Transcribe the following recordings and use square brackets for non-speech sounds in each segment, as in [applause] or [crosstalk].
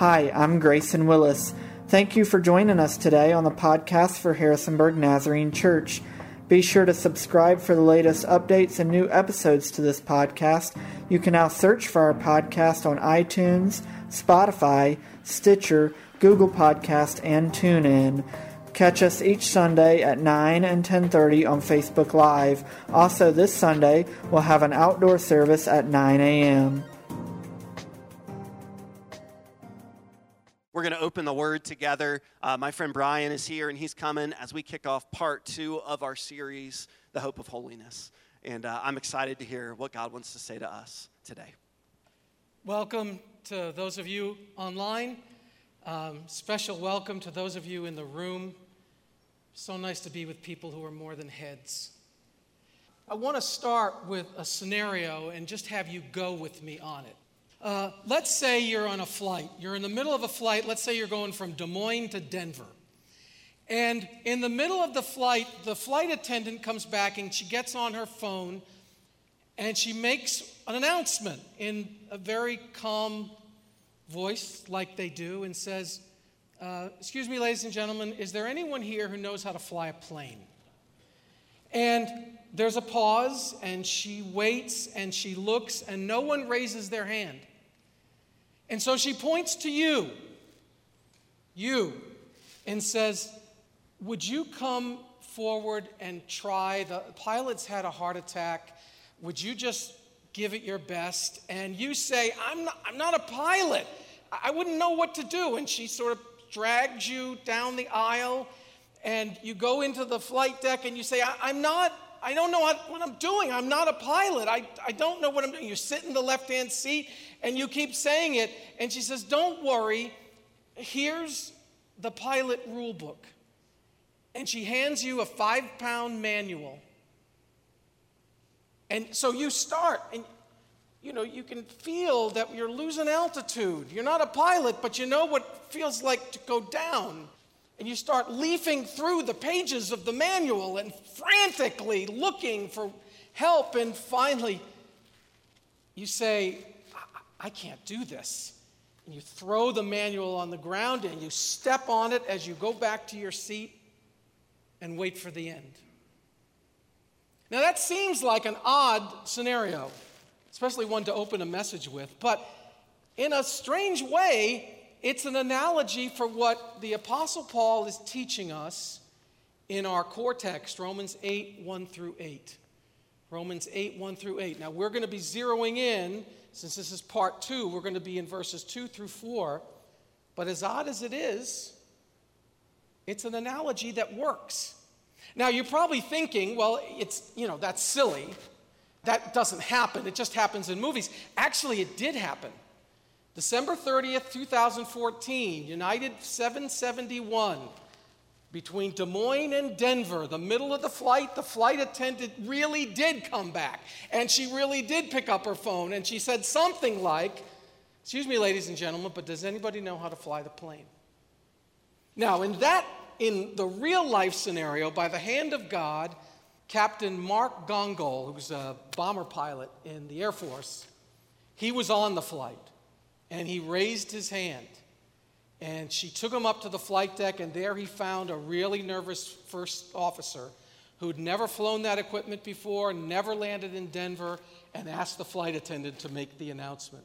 Hi, I'm Grayson Willis. Thank you for joining us today on the podcast for Harrisonburg Nazarene Church. Be sure to subscribe for the latest updates and new episodes to this podcast. You can now search for our podcast on iTunes, Spotify, Stitcher, Google Podcast, and TuneIn. Catch us each Sunday at 9 and 10:30 on Facebook Live. Also, this Sunday we'll have an outdoor service at 9 a.m. We're going to open the word together. Uh, my friend Brian is here, and he's coming as we kick off part two of our series, The Hope of Holiness. And uh, I'm excited to hear what God wants to say to us today. Welcome to those of you online. Um, special welcome to those of you in the room. So nice to be with people who are more than heads. I want to start with a scenario and just have you go with me on it. Uh, let's say you're on a flight. You're in the middle of a flight. Let's say you're going from Des Moines to Denver. And in the middle of the flight, the flight attendant comes back and she gets on her phone and she makes an announcement in a very calm voice, like they do, and says, uh, Excuse me, ladies and gentlemen, is there anyone here who knows how to fly a plane? And there's a pause, and she waits and she looks, and no one raises their hand. And so she points to you, you, and says, Would you come forward and try? The pilot's had a heart attack. Would you just give it your best? And you say, I'm not, I'm not a pilot. I wouldn't know what to do. And she sort of drags you down the aisle, and you go into the flight deck and you say, I'm not I don't know what I'm doing. I'm not a pilot. I, I don't know what I'm doing. You sit in the left hand seat and you keep saying it. And she says, Don't worry. Here's the pilot rule book. And she hands you a five pound manual. And so you start, and you know, you can feel that you're losing altitude. You're not a pilot, but you know what feels like to go down and you start leafing through the pages of the manual and frantically looking for help. And finally, you say, I, can't do this. And you throw the manual on the ground and you step on it as you go back to your seat and wait for the end. Now, that seems like an odd scenario, especially one to open a message with, but in a strange way, it's an analogy for what the Apostle Paul is teaching us in our core text, Romans 8, 1 through 8. Romans 8, 1 through 8. Now, we're going to be zeroing in, since this is part two, we're going to be in verses 2 through 4. But as odd as it is, it's an analogy that works. Now, you're probably thinking, well, it's, you know, that's silly. That doesn't happen. It just happens in movies. Actually, it did happen. December 30th, 2014, United 771 between Des Moines and Denver, the middle of the flight, the flight attendant really did come back. And she really did pick up her phone and she said something like, Excuse me, ladies and gentlemen, but does anybody know how to fly the plane? Now, in that, in the real life scenario, by the hand of God, Captain Mark Gongol, who's a bomber pilot in the Air Force, he was on the flight and he raised his hand. And she took him up to the flight deck, and there he found a really nervous first officer who'd never flown that equipment before, never landed in Denver, and asked the flight attendant to make the announcement.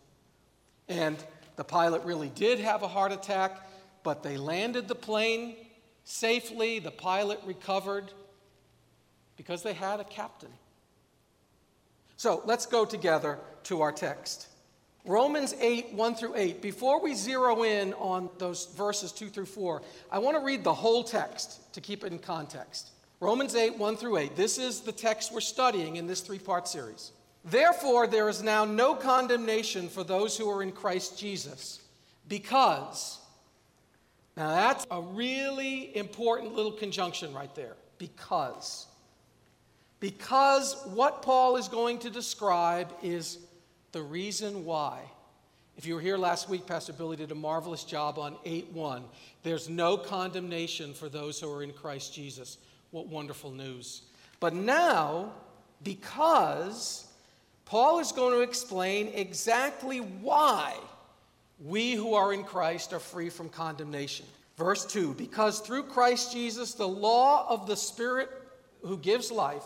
And the pilot really did have a heart attack, but they landed the plane safely. The pilot recovered because they had a captain. So let's go together to our text. Romans 8, 1 through 8. Before we zero in on those verses 2 through 4, I want to read the whole text to keep it in context. Romans 8, 1 through 8. This is the text we're studying in this three part series. Therefore, there is now no condemnation for those who are in Christ Jesus, because, now that's a really important little conjunction right there. Because. Because what Paul is going to describe is the reason why. If you were here last week, Pastor Billy did a marvelous job on 8 1. There's no condemnation for those who are in Christ Jesus. What wonderful news. But now, because Paul is going to explain exactly why we who are in Christ are free from condemnation. Verse 2 Because through Christ Jesus, the law of the Spirit who gives life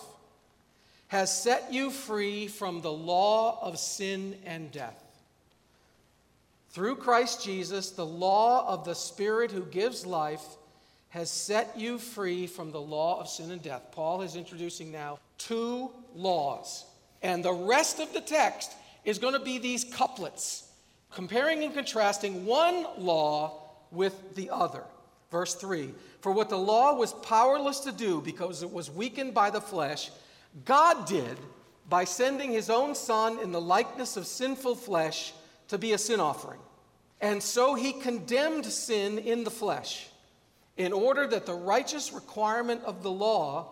has set you free from the law of sin and death. Through Christ Jesus, the law of the Spirit who gives life has set you free from the law of sin and death. Paul is introducing now two laws. And the rest of the text is going to be these couplets, comparing and contrasting one law with the other. Verse 3 For what the law was powerless to do because it was weakened by the flesh, God did by sending his own Son in the likeness of sinful flesh to be a sin offering. And so he condemned sin in the flesh in order that the righteous requirement of the law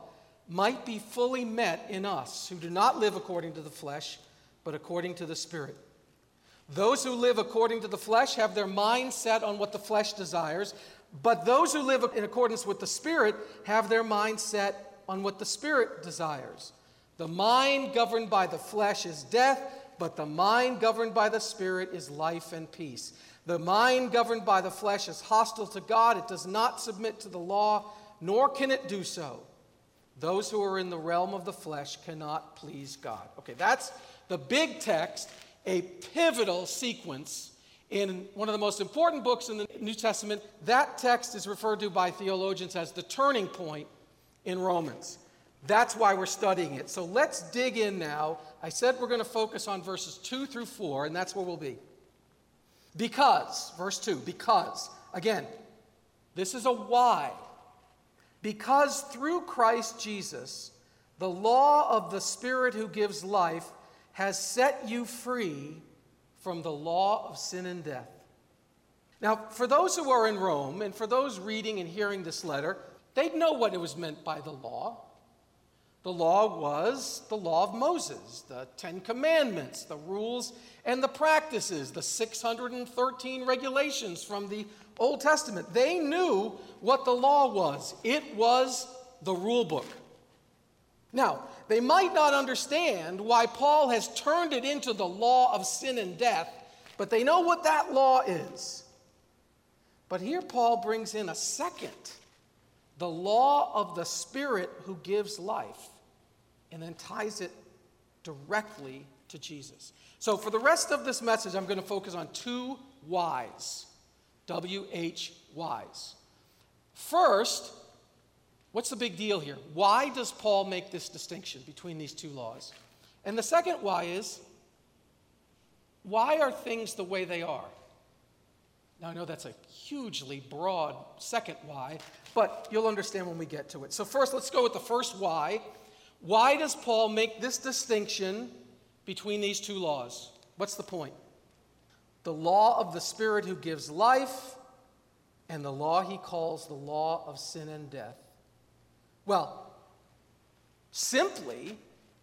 might be fully met in us who do not live according to the flesh, but according to the Spirit. Those who live according to the flesh have their mind set on what the flesh desires, but those who live in accordance with the Spirit have their mind set on what the Spirit desires. The mind governed by the flesh is death, but the mind governed by the Spirit is life and peace. The mind governed by the flesh is hostile to God. It does not submit to the law, nor can it do so. Those who are in the realm of the flesh cannot please God. Okay, that's the big text, a pivotal sequence in one of the most important books in the New Testament. That text is referred to by theologians as the turning point in Romans. That's why we're studying it. So let's dig in now. I said we're going to focus on verses 2 through 4, and that's where we'll be. Because, verse 2, because, again, this is a why. Because through Christ Jesus, the law of the Spirit who gives life has set you free from the law of sin and death. Now, for those who are in Rome, and for those reading and hearing this letter, they'd know what it was meant by the law. The law was the law of Moses, the Ten Commandments, the rules and the practices, the 613 regulations from the Old Testament. They knew what the law was, it was the rule book. Now, they might not understand why Paul has turned it into the law of sin and death, but they know what that law is. But here Paul brings in a second the law of the Spirit who gives life, and then ties it directly to Jesus. So, for the rest of this message, I'm going to focus on two whys. W H Ys. First, what's the big deal here? Why does Paul make this distinction between these two laws? And the second why is why are things the way they are? Now, I know that's a hugely broad second why, but you'll understand when we get to it. So, first, let's go with the first why. Why does Paul make this distinction between these two laws? What's the point? The law of the Spirit who gives life and the law he calls the law of sin and death. Well, simply,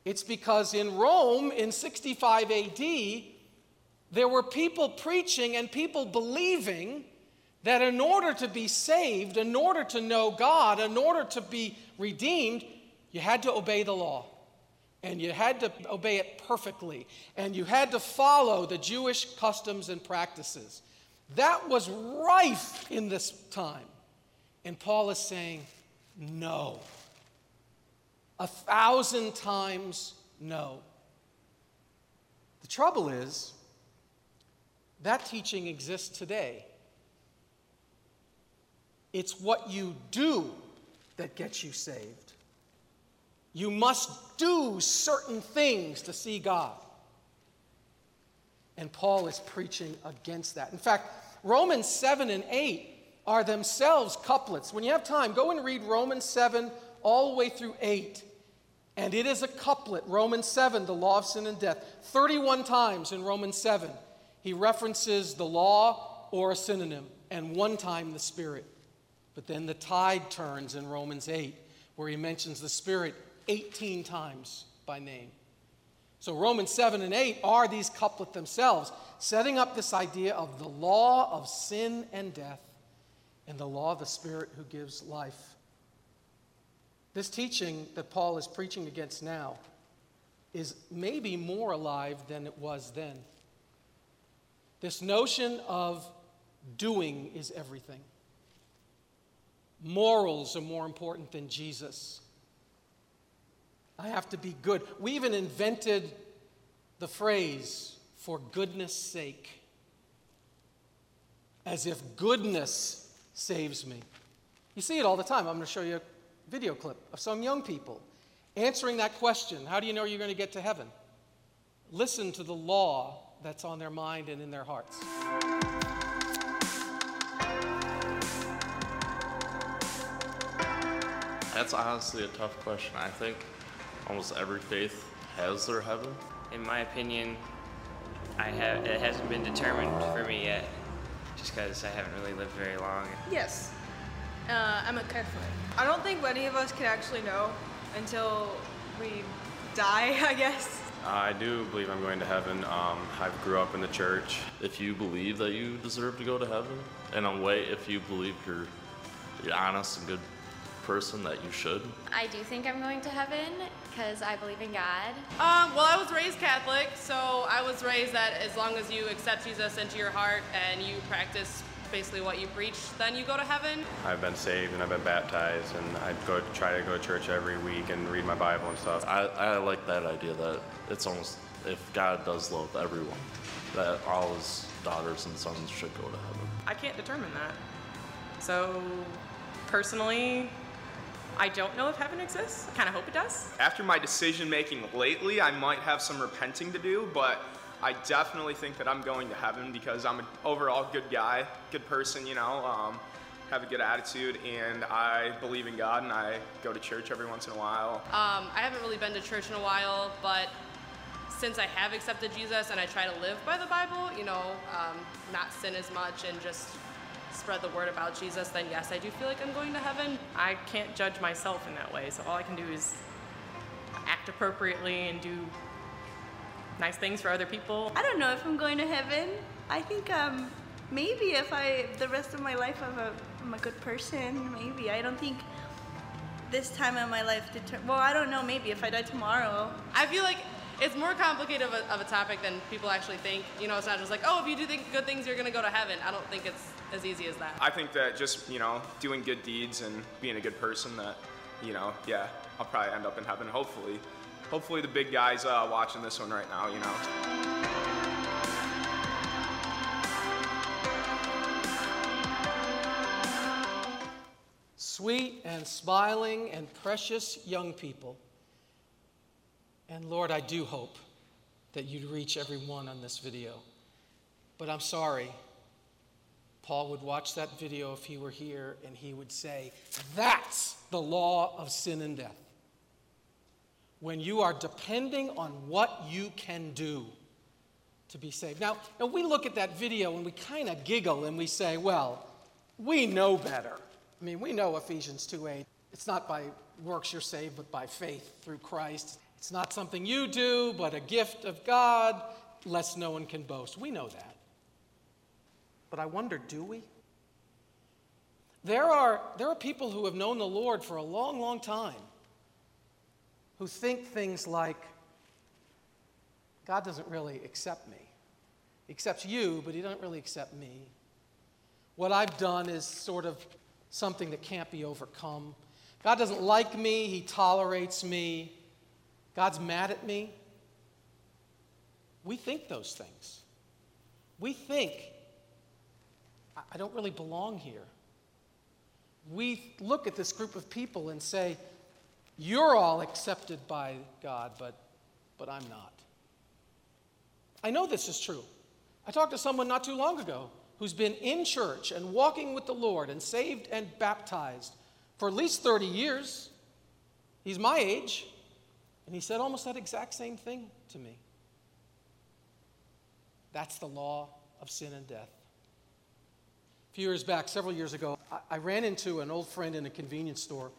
it's because in Rome in 65 AD, there were people preaching and people believing that in order to be saved, in order to know God, in order to be redeemed, you had to obey the law and you had to obey it perfectly, and you had to follow the Jewish customs and practices. That was rife in this time. And Paul is saying, no. A thousand times no. The trouble is, that teaching exists today. It's what you do that gets you saved. You must do certain things to see God. And Paul is preaching against that. In fact, Romans 7 and 8 are themselves couplets. When you have time, go and read Romans 7 all the way through 8. And it is a couplet. Romans 7, the law of sin and death. 31 times in Romans 7, he references the law or a synonym, and one time the Spirit. But then the tide turns in Romans 8, where he mentions the Spirit 18 times by name. So Romans 7 and 8 are these couplet themselves, setting up this idea of the law of sin and death and the law of the Spirit who gives life. This teaching that Paul is preaching against now is maybe more alive than it was then. This notion of doing is everything. Morals are more important than Jesus. I have to be good. We even invented the phrase, for goodness sake, as if goodness saves me. You see it all the time. I'm going to show you a video clip of some young people answering that question How do you know you're going to get to heaven? Listen to the law that's on their mind and in their hearts. That's honestly a tough question. I think almost every faith has their heaven. In my opinion, I have it hasn't been determined for me yet, just because I haven't really lived very long. Yes. Uh, I'm a Catholic. I don't think any of us can actually know until we die, [laughs] I guess. I do believe I'm going to heaven. Um, I grew up in the church. If you believe that you deserve to go to heaven, in a way, if you believe you're, you're honest and good person, that you should. I do think I'm going to heaven because I believe in God. Um, well, I was raised Catholic, so I was raised that as long as you accept Jesus into your heart and you practice basically what you preach, then you go to heaven. I've been saved and I've been baptized, and I go try to go to church every week and read my Bible and stuff. I, I like that idea that it's almost, if God does love everyone, that all his daughters and sons should go to heaven. I can't determine that. So, personally, I don't know if heaven exists. I kind of hope it does. After my decision making lately, I might have some repenting to do, but I definitely think that I'm going to heaven because I'm an overall good guy, good person, you know, um, have a good attitude, and I believe in God, and I go to church every once in a while. Um, I haven't really been to church in a while, but since I have accepted Jesus and I try to live by the Bible, you know, um, not sin as much and just spread the word about Jesus, then yes, I do feel like I'm going to heaven. I can't judge myself in that way, so all I can do is act appropriately and do nice things for other people. I don't know if I'm going to heaven. I think um, maybe if I, the rest of my life, I'm a, I'm a good person, maybe. I don't think this time in my life, deter- well, I don't know, maybe if I die tomorrow. I feel like it's more complicated of a, of a topic than people actually think. You know, it's not just like, oh, if you do think good things, you're going to go to heaven. I don't think it's as easy as that. I think that just, you know, doing good deeds and being a good person that, you know, yeah, I'll probably end up in heaven, hopefully. Hopefully the big guys uh, watching this one right now, you know. Sweet and smiling and precious young people. And Lord, I do hope that you'd reach everyone on this video. But I'm sorry. Paul would watch that video if he were here and he would say, That's the law of sin and death. When you are depending on what you can do to be saved. Now, now we look at that video and we kind of giggle and we say, Well, we know better. I mean, we know Ephesians 2 8. It's not by works you're saved, but by faith through Christ. It's not something you do, but a gift of God, lest no one can boast. We know that. But I wonder, do we? There are, there are people who have known the Lord for a long, long time who think things like, God doesn't really accept me. He accepts you, but He doesn't really accept me. What I've done is sort of something that can't be overcome. God doesn't like me, He tolerates me. God's mad at me. We think those things. We think, I don't really belong here. We look at this group of people and say, You're all accepted by God, but, but I'm not. I know this is true. I talked to someone not too long ago who's been in church and walking with the Lord and saved and baptized for at least 30 years. He's my age. And he said almost that exact same thing to me. That's the law of sin and death. A few years back, several years ago, I, I ran into an old friend in a convenience store.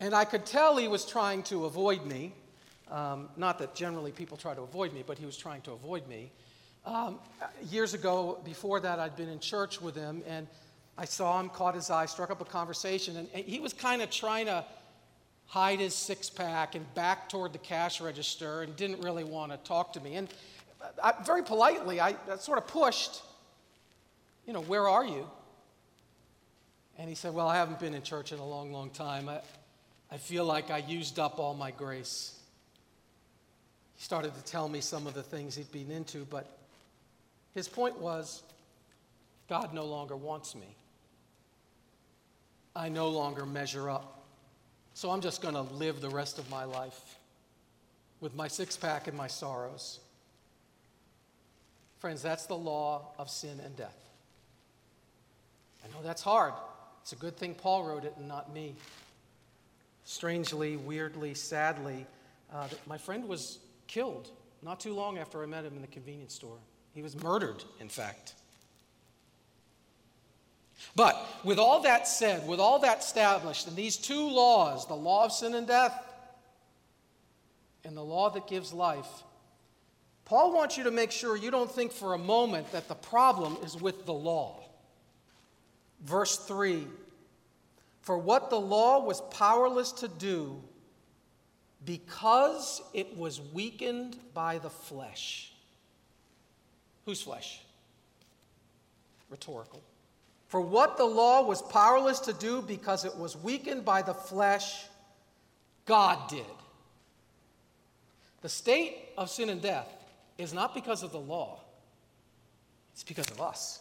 And I could tell he was trying to avoid me. Um, not that generally people try to avoid me, but he was trying to avoid me. Um, years ago, before that, I'd been in church with him, and I saw him, caught his eye, struck up a conversation, and, and he was kind of trying to hide his six pack and back toward the cash register and didn't really want to talk to me. And I, very politely, I, I sort of pushed, you know, where are you? And he said, Well, I haven't been in church in a long, long time. I, I feel like I used up all my grace. He started to tell me some of the things he'd been into, but his point was God no longer wants me. I no longer measure up. So I'm just going to live the rest of my life with my six pack and my sorrows. Friends, that's the law of sin and death. I know that's hard. It's a good thing Paul wrote it and not me. Strangely, weirdly, sadly, uh, my friend was killed not too long after I met him in the convenience store. He was murdered, in fact. But with all that said, with all that established, and these two laws, the law of sin and death and the law that gives life, Paul wants you to make sure you don't think for a moment that the problem is with the law. Verse 3 For what the law was powerless to do, because it was weakened by the flesh. Whose flesh? Rhetorical. For what the law was powerless to do because it was weakened by the flesh, God did. The state of sin and death is not because of the law, it's because of us.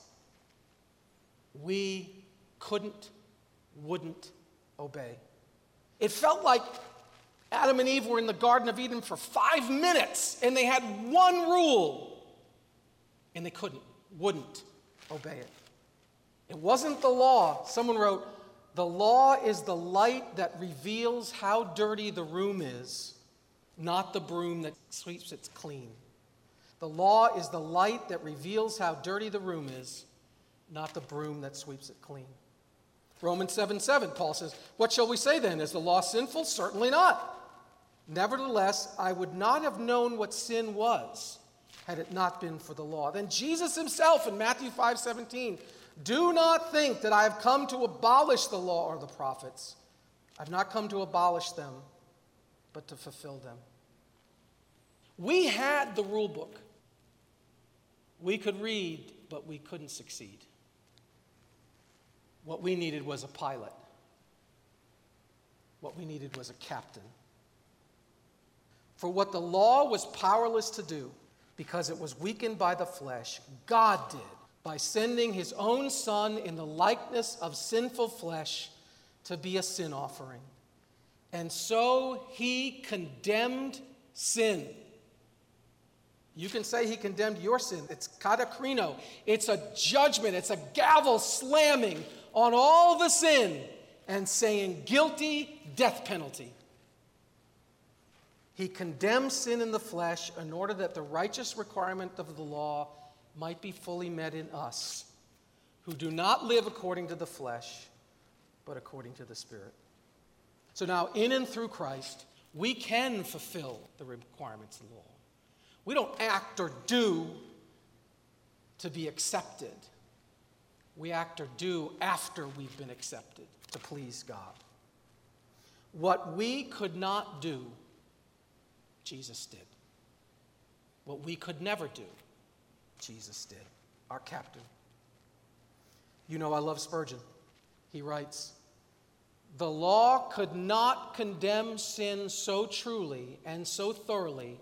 We couldn't, wouldn't obey. It felt like Adam and Eve were in the Garden of Eden for five minutes and they had one rule and they couldn't, wouldn't obey it. It wasn't the law. Someone wrote, The law is the light that reveals how dirty the room is, not the broom that sweeps it clean. The law is the light that reveals how dirty the room is, not the broom that sweeps it clean. Romans 7 7, Paul says, What shall we say then? Is the law sinful? Certainly not. Nevertheless, I would not have known what sin was had it not been for the law. Then Jesus himself in Matthew 5 17, do not think that I have come to abolish the law or the prophets. I've not come to abolish them, but to fulfill them. We had the rule book. We could read, but we couldn't succeed. What we needed was a pilot. What we needed was a captain. For what the law was powerless to do, because it was weakened by the flesh, God did by sending his own Son in the likeness of sinful flesh to be a sin offering. And so he condemned sin you can say he condemned your sin. It's katakrino. It's a judgment. It's a gavel slamming on all the sin and saying, guilty, death penalty. He condemns sin in the flesh in order that the righteous requirement of the law might be fully met in us, who do not live according to the flesh, but according to the Spirit. So now, in and through Christ, we can fulfill the requirements of the law. We don't act or do to be accepted. We act or do after we've been accepted to please God. What we could not do, Jesus did. What we could never do, Jesus did, our captain. You know, I love Spurgeon. He writes, The law could not condemn sin so truly and so thoroughly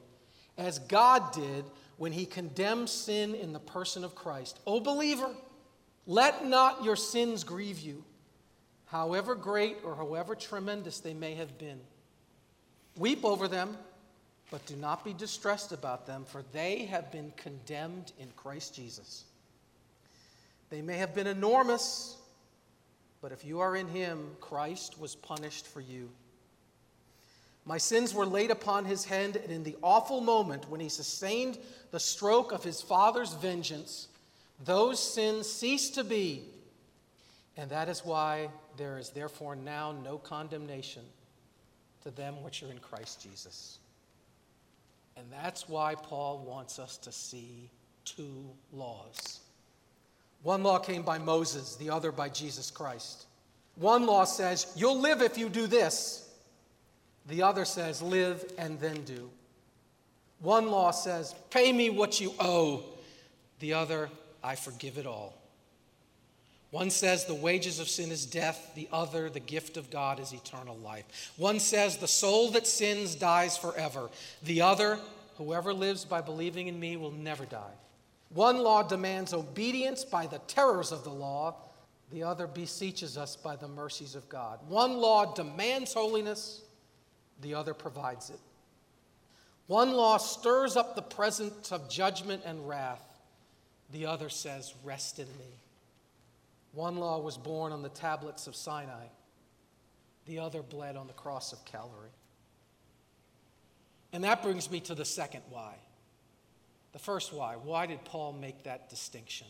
as God did when he condemned sin in the person of Christ. O believer, let not your sins grieve you, however great or however tremendous they may have been. Weep over them, but do not be distressed about them, for they have been condemned in Christ Jesus. They may have been enormous, but if you are in him, Christ was punished for you. My sins were laid upon his hand, and in the awful moment when he sustained the stroke of his father's vengeance, those sins cease to be. And that is why there is therefore now no condemnation to them which are in Christ Jesus. And that's why Paul wants us to see two laws. One law came by Moses, the other by Jesus Christ. One law says, You'll live if you do this. The other says, live and then do. One law says, Pay me what you owe. The other, I forgive it all. One says the wages of sin is death, the other, the gift of God is eternal life. One says the soul that sins dies forever, the other, whoever lives by believing in me will never die. One law demands obedience by the terrors of the law, the other beseeches us by the mercies of God. One law demands holiness, the other provides it. One law stirs up the presence of judgment and wrath, the other says, Rest in me. One law was born on the tablets of Sinai, the other bled on the cross of Calvary. And that brings me to the second why. The first why. Why did Paul make that distinction?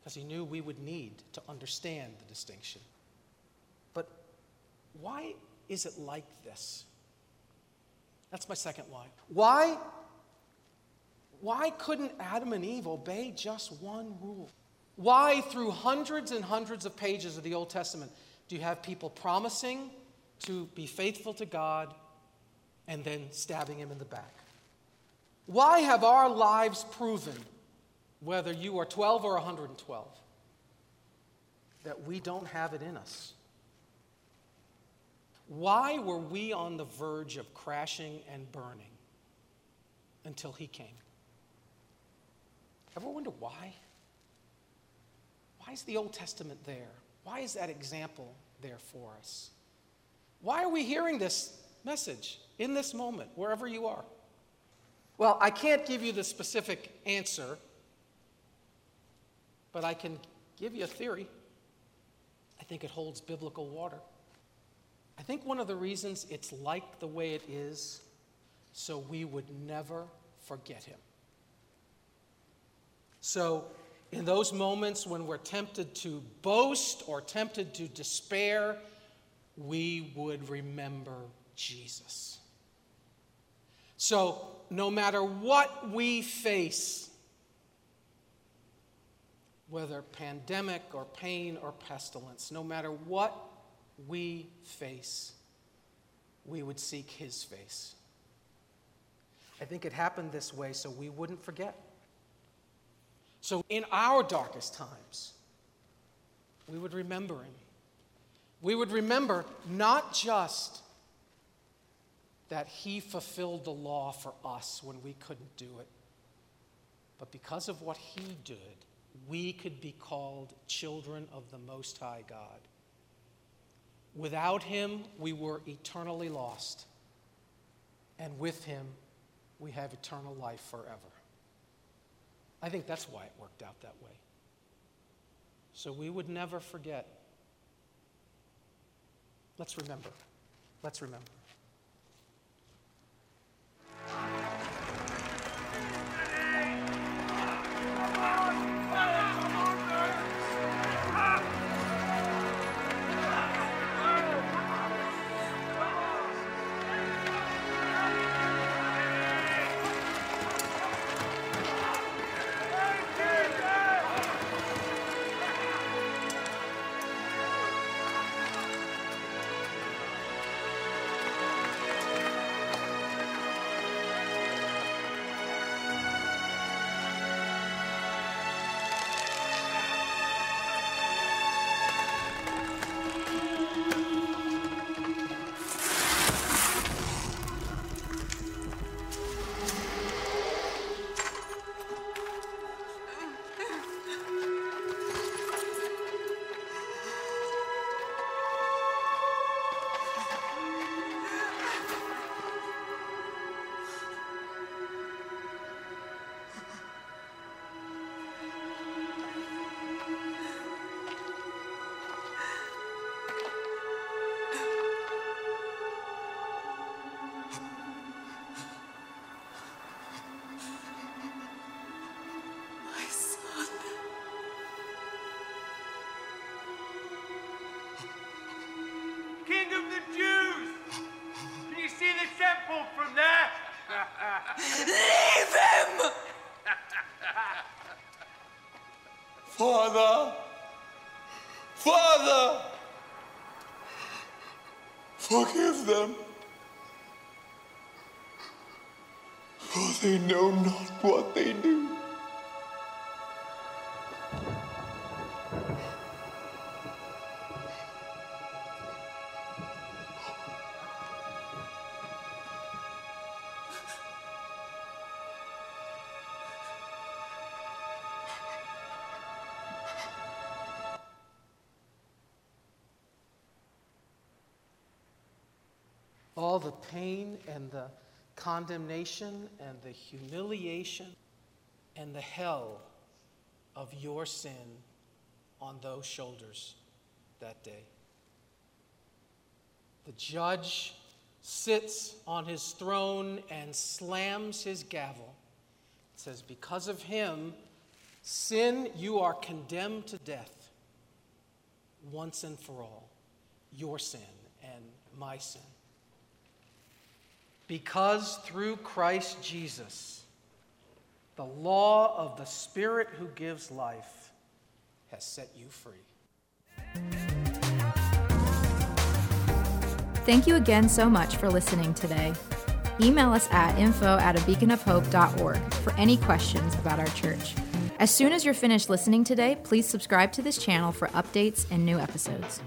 Because he knew we would need to understand the distinction. But why is it like this? That's my second why. Why? Why couldn't Adam and Eve obey just one rule? Why, through hundreds and hundreds of pages of the Old Testament, do you have people promising to be faithful to God and then stabbing him in the back? Why have our lives proven, whether you are 12 or 112, that we don't have it in us? Why were we on the verge of crashing and burning until he came? Ever wonder why? Why is the Old Testament there? Why is that example there for us? Why are we hearing this message in this moment, wherever you are? Well, I can't give you the specific answer, but I can give you a theory. I think it holds biblical water. I think one of the reasons it's like the way it is, so we would never forget him. So in those moments when we're tempted to boast or tempted to despair, we would remember Jesus. So, no matter what we face, whether pandemic or pain or pestilence, no matter what we face, we would seek his face. I think it happened this way so we wouldn't forget. So, in our darkest times, we would remember him. We would remember not just that he fulfilled the law for us when we couldn't do it, but because of what he did, we could be called children of the Most High God. Without him, we were eternally lost, and with him, we have eternal life forever. I think that's why it worked out that way. So we would never forget. Let's remember. Let's remember. Father! Father! Forgive them. For they know not what they do. The condemnation and the humiliation and the hell of your sin on those shoulders that day. The judge sits on his throne and slams his gavel. It says, Because of him, sin, you are condemned to death once and for all. Your sin and my sin. Because through Christ Jesus, the law of the Spirit who gives life has set you free. Thank you again so much for listening today. Email us at info at a beaconofhope.org for any questions about our church. As soon as you're finished listening today, please subscribe to this channel for updates and new episodes.